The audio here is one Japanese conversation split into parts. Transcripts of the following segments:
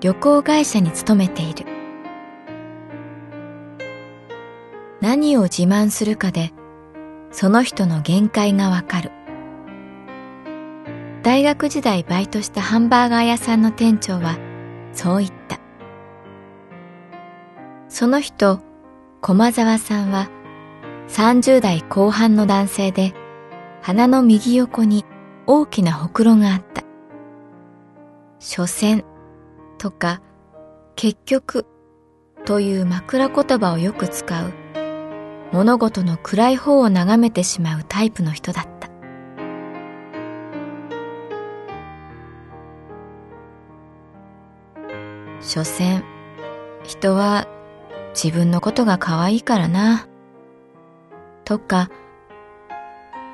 旅行会社に勤めている。何を自慢するかでその人の限界がわかる。大学時代バイトしたハンバーガー屋さんの店長はそう言った。その人駒沢さんは30代後半の男性で鼻の右横に大きなほくろがあった。所詮とか結局という枕言葉をよく使う物事の暗い方を眺めてしまうタイプの人だった。所詮人は自分のことが可愛いからな。とか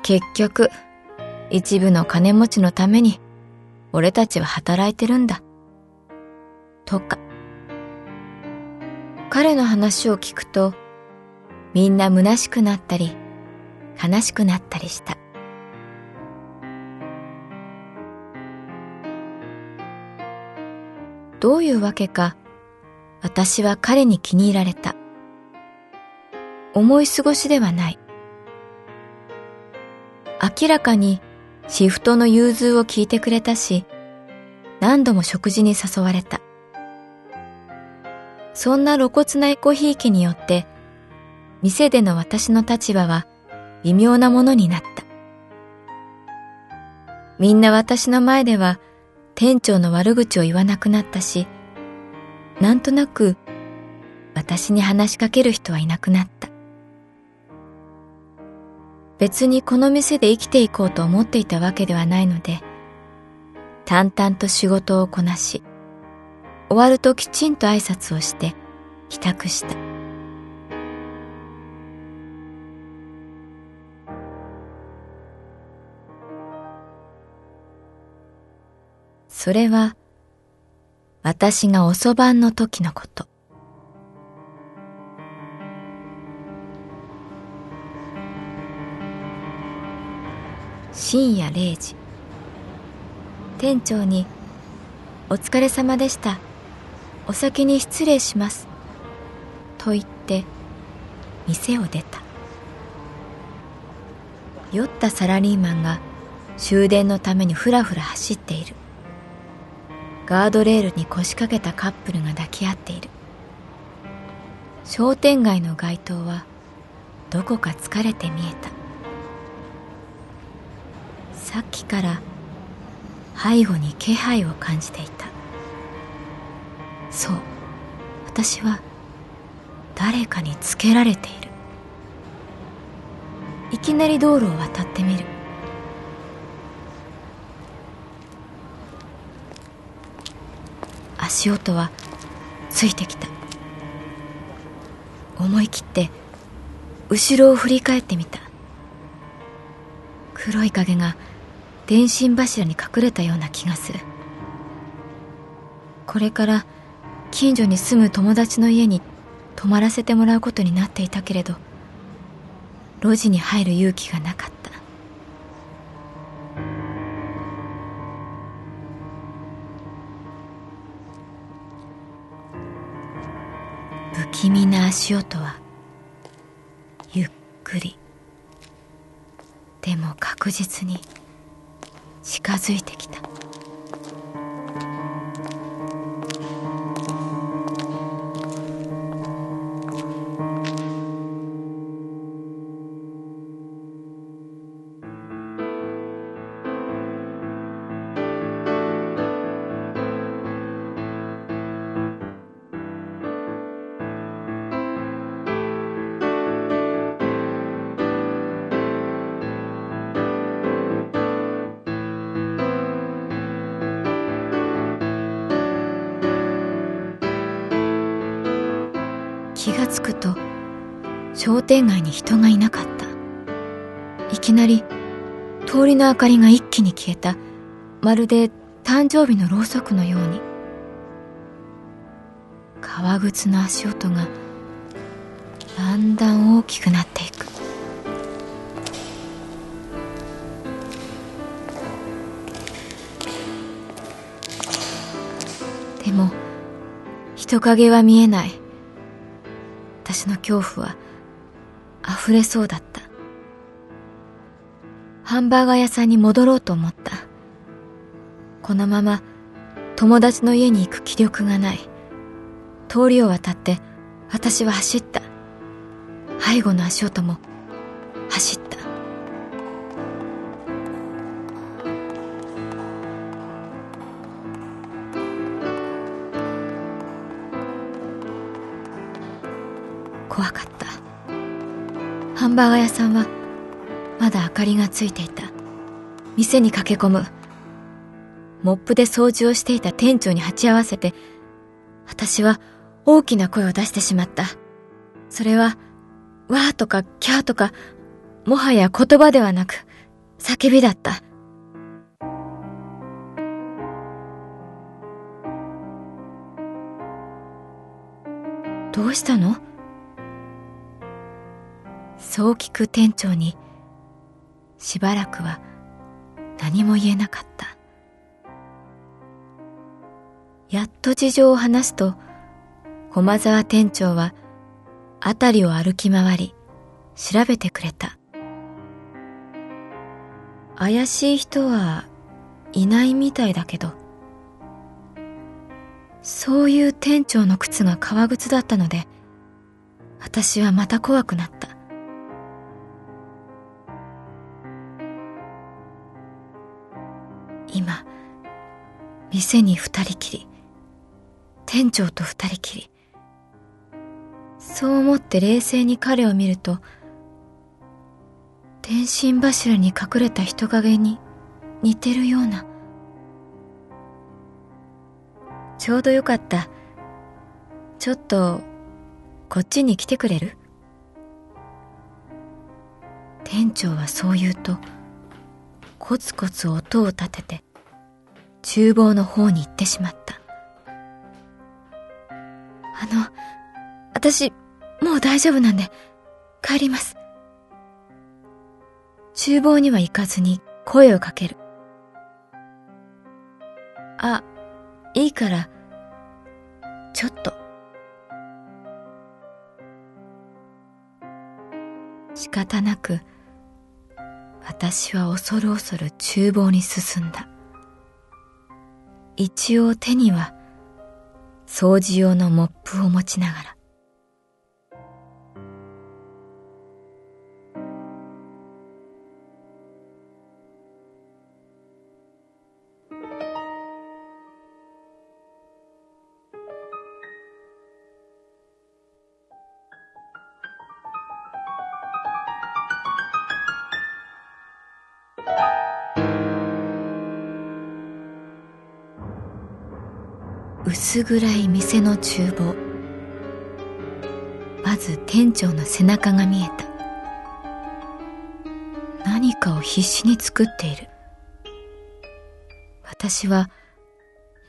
結局、一部の金持ちのために、俺たちは働いてるんだ。とか。彼の話を聞くと、みんな虚しくなったり、悲しくなったりした。どういうわけか、私は彼に気に入られた。思い過ごしではない。明らかにシフトの融通を聞いてくれたし、何度も食事に誘われた。そんな露骨なエコひいきによって、店での私の立場は微妙なものになった。みんな私の前では店長の悪口を言わなくなったし、なんとなく私に話しかける人はいなくなった。別にこの店で生きていこうと思っていたわけではないので、淡々と仕事をこなし、終わるときちんと挨拶をして帰宅した。それは私が遅番の時のこと。深夜0時店長に「お疲れ様でしたお先に失礼します」と言って店を出た。酔ったサラリーマンが終電のためにふらふら走っている。ガードレールに腰掛けたカップルが抱き合っている。商店街の街灯はどこか疲れて見えた。さっきから背後に気配を感じていた。そう。私は誰かにつけられている。いきなり道路を渡ってみる。足音はついてきた。思い切って後ろを振り返ってみた。黒い影が電信柱に隠れたような気がする。これから近所に住む友達の家に泊まらせてもらうことになっていたけれど路地に入る勇気がなかった。不気味な足音はゆっくり。でも確実に近づいてきた。つくと商店街に人がいなかった。いきなり通りの明かりが一気に消えた。まるで誕生日のろうそくのように。革靴の足音がだんだん大きくなっていく。でも人影は見えない。私の恐怖は溢れそうだった。ハンバーガー屋さんに戻ろうと思った。このまま友達の家に行く気力がない。通りを渡って私は走った。背後の足音も走っ怖かった。ハンバーガー屋さんはまだ明かりがついていた。店に駆け込む。モップで掃除をしていた店長に鉢合わせて私は大きな声を出してしまった。それはわーとかキャーとかもはや言葉ではなく叫びだった。どうしたの？そう聞く店長にしばらくは何も言えなかった。やっと事情を話すと駒沢店長は辺りを歩き回り調べてくれた。怪しい人はいないみたいだけどそういう店長の靴が革靴だったので私はまた怖くなった。今店に二人きり店長と二人きり。そう思って冷静に彼を見ると電信柱に隠れた人影に似てるような。ちょうどよかった。ちょっとこっちに来てくれる？店長はそう言うとコツコツ音を立てて厨房の方に行ってしまった。あの私もう大丈夫なんで帰ります。厨房には行かずに声をかける。あいいからちょっと。仕方なく私は恐る恐る厨房に進んだ。一応手には掃除用のモップを持ちながら。薄暗い店の厨房まず店長の背中が見えた何かを必死に作っている私は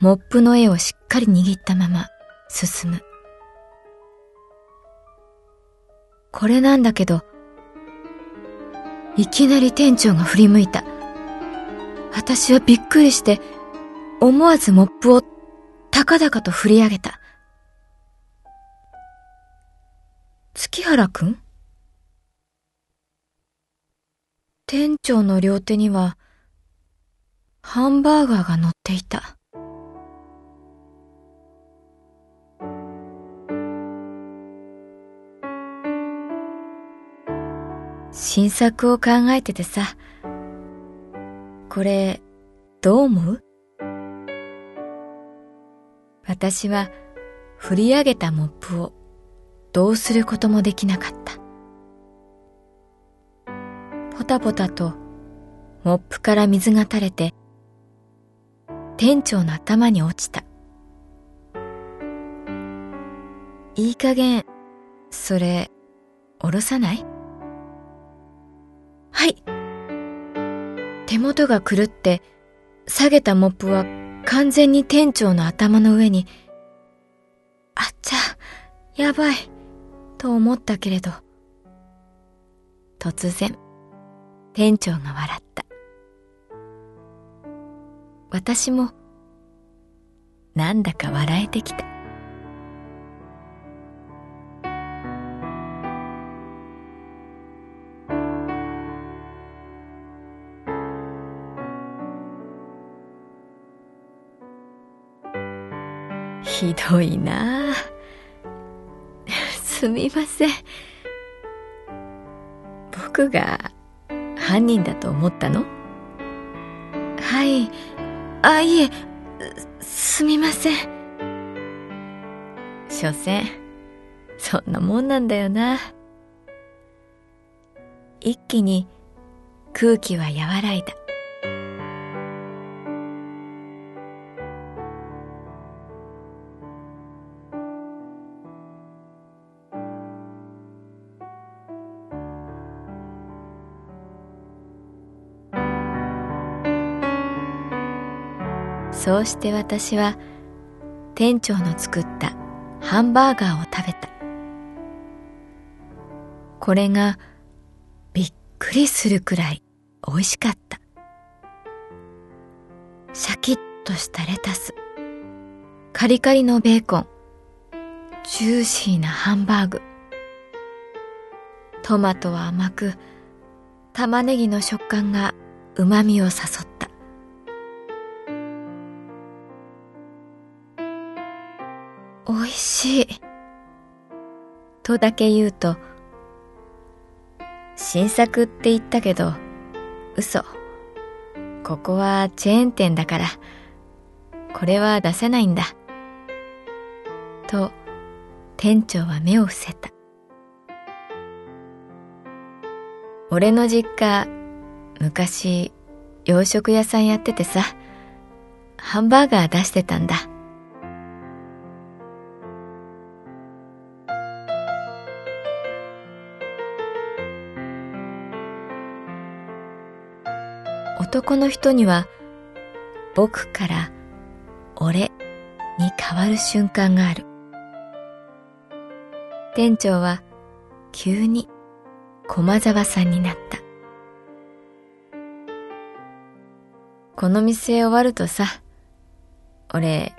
モップの絵をしっかり握ったまま進む。これなんだけど、いきなり店長が振り向いた。私はびっくりして、思わずモップを高々と振り上げた。月原くん？店長の両手には、ハンバーガーが乗っていた。新作を考えててさ、これ、どう思う？私は振り上げたモップをどうすることもできなかった。ポタポタとモップから水が垂れて店長の頭に落ちた。いい加減、それ、おろさない？はい。手元が狂って、下げたモップは完全に店長の頭の上に、あっちゃ、やばい、と思ったけれど、突然、店長が笑った。私も、なんだか笑えてきた。ひどいな。すみません。僕が犯人だと思ったの？はい。あ、いえ、すみません。所詮、そんなもんなんだよな。一気に空気は和らいだ。そうして私は店長の作ったハンバーガーを食べた。これがびっくりするくらい美味しかった。シャキッとしたレタス、カリカリのベーコン、ジューシーなハンバーグ。トマトは甘く、玉ねぎの食感が旨味を誘った。しい。とだけ言うと、新作って言ったけど、嘘。ここはチェーン店だから、これは出せないんだ。と、店長は目を伏せた。俺の実家、昔、洋食屋さんやっててさ、ハンバーガー出してたんだ。男の人には僕から俺に変わる瞬間がある。店長は急に駒沢さんになった。この店終わるとさ、俺、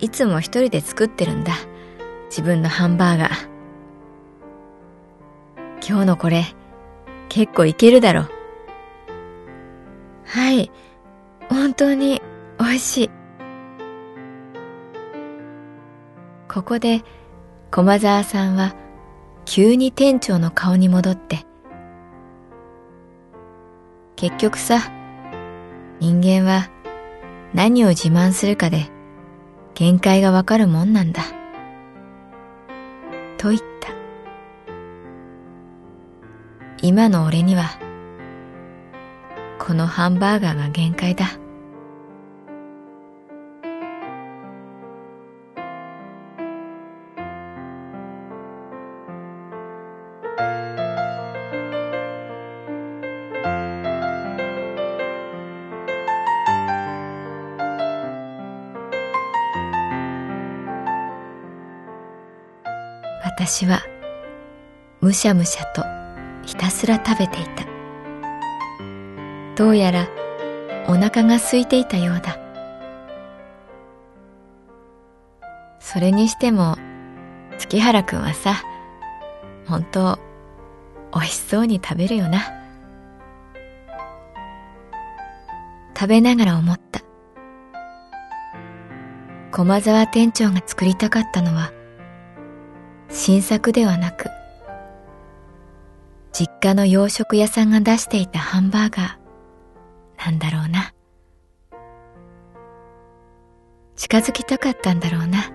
いつも一人で作ってるんだ。自分のハンバーガー。今日のこれ、結構いけるだろ。はい。本当に美味しい。ここで駒沢さんは急に店長の顔に戻って、結局さ、人間は何を自慢するかで限界がわかるもんなんだ。と言った。今の俺にはこのハンバーガーが限界だ。私はむしゃむしゃとひたすら食べていた。どうやらお腹が空いていたようだ。それにしても月原くんはさ本当おいしそうに食べるよな。食べながら思った。駒沢店長が作りたかったのは新作ではなく実家の洋食屋さんが出していたハンバーガー。なんだろうな。近づきたかったんだろうな。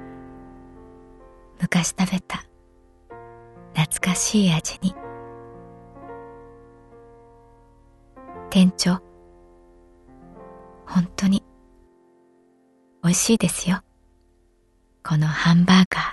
昔食べた。懐かしい味に。店長。本当に。美味しいですよ。このハンバーガー。